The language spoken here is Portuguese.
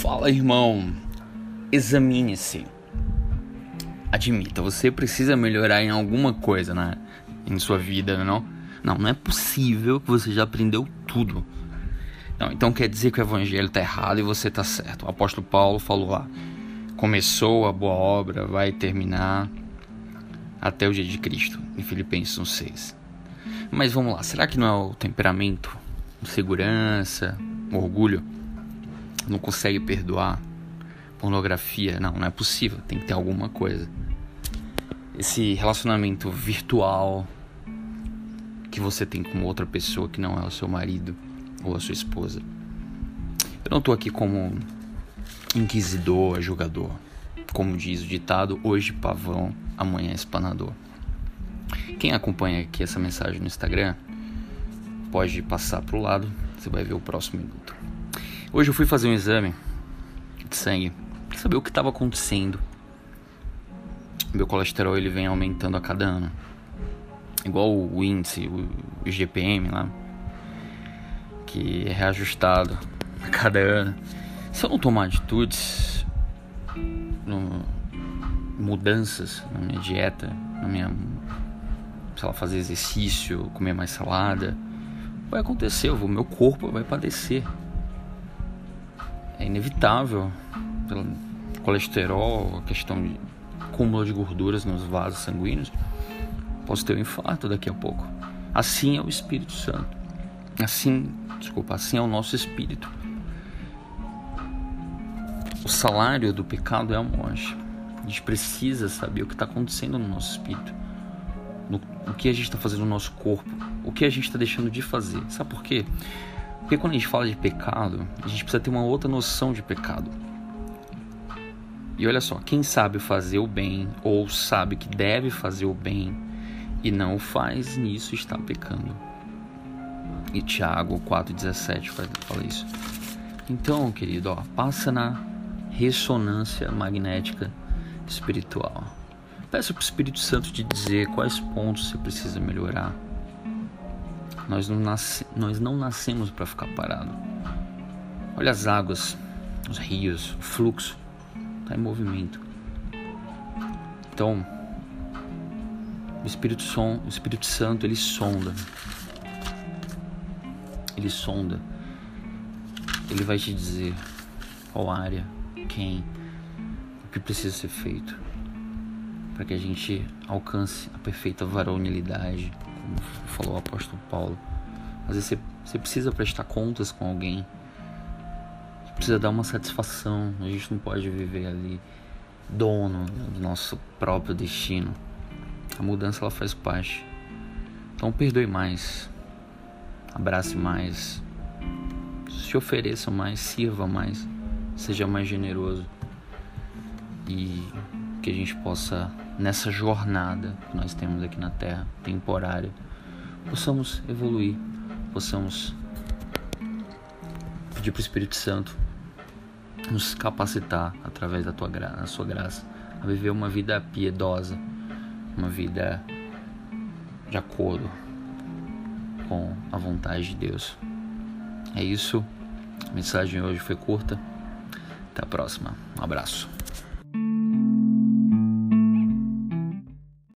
Fala, irmão. Examine-se. Admita, você precisa melhorar em alguma coisa né, em sua vida, não? Não, não é possível que você já aprendeu tudo. Não, então quer dizer que o evangelho está errado e você está certo. O apóstolo Paulo falou lá: começou a boa obra, vai terminar até o dia de Cristo, em Filipenses 6. Mas vamos lá, será que não é o temperamento, segurança, orgulho? Não consegue perdoar? Pornografia? Não, não é possível, tem que ter alguma coisa. Esse relacionamento virtual que você tem com outra pessoa que não é o seu marido ou a sua esposa. Eu não estou aqui como inquisidor, julgador. Como diz o ditado, hoje pavão, amanhã espanador. Quem acompanha aqui essa mensagem no Instagram pode passar para o lado, você vai ver o próximo minuto. Hoje eu fui fazer um exame de sangue para saber o que estava acontecendo. Meu colesterol ele vem aumentando a cada ano, igual o índice, o GPM lá, que é reajustado a cada ano. Se eu não tomar atitudes, no, mudanças na minha dieta, na minha, sei lá, fazer exercício, comer mais salada, vai acontecer, o meu corpo vai padecer. É inevitável, pelo colesterol, a questão de acúmulo de gorduras nos vasos sanguíneos, posso ter um infarto daqui a pouco. Assim é o Espírito Santo. Assim, desculpa, assim é o nosso espírito. O salário do pecado é a morte. A gente precisa saber o que está acontecendo no nosso espírito, no, o que a gente está fazendo no nosso corpo, o que a gente está deixando de fazer. Sabe por quê? Porque quando a gente fala de pecado, a gente precisa ter uma outra noção de pecado. E olha só, quem sabe fazer o bem ou sabe que deve fazer o bem e não o faz, nisso está pecando. E Tiago 4,17 fala isso. Então, querido, ó, passa na ressonância magnética espiritual. Peça para o Espírito Santo te dizer quais pontos você precisa melhorar. Nós não, nasce, nós não nascemos para ficar parado. Olha as águas, os rios, o fluxo está em movimento. Então, o Espírito, Som, o Espírito Santo ele sonda. Ele sonda. Ele vai te dizer qual área quem, o que precisa ser feito para que a gente alcance a perfeita varonilidade, falou o apóstolo Paulo. Às vezes você, você precisa prestar contas com alguém, você precisa dar uma satisfação, a gente não pode viver ali dono do nosso próprio destino. A mudança ela faz parte. Então perdoe mais, abrace mais, se ofereça mais, sirva mais. Seja mais generoso. E que a gente possa, nessa jornada que nós temos aqui na Terra, temporária, possamos evoluir, possamos pedir para o Espírito Santo nos capacitar através da tua da sua graça, a viver uma vida piedosa, uma vida de acordo com a vontade de Deus. É isso. A mensagem hoje foi curta. Até a próxima. Um abraço.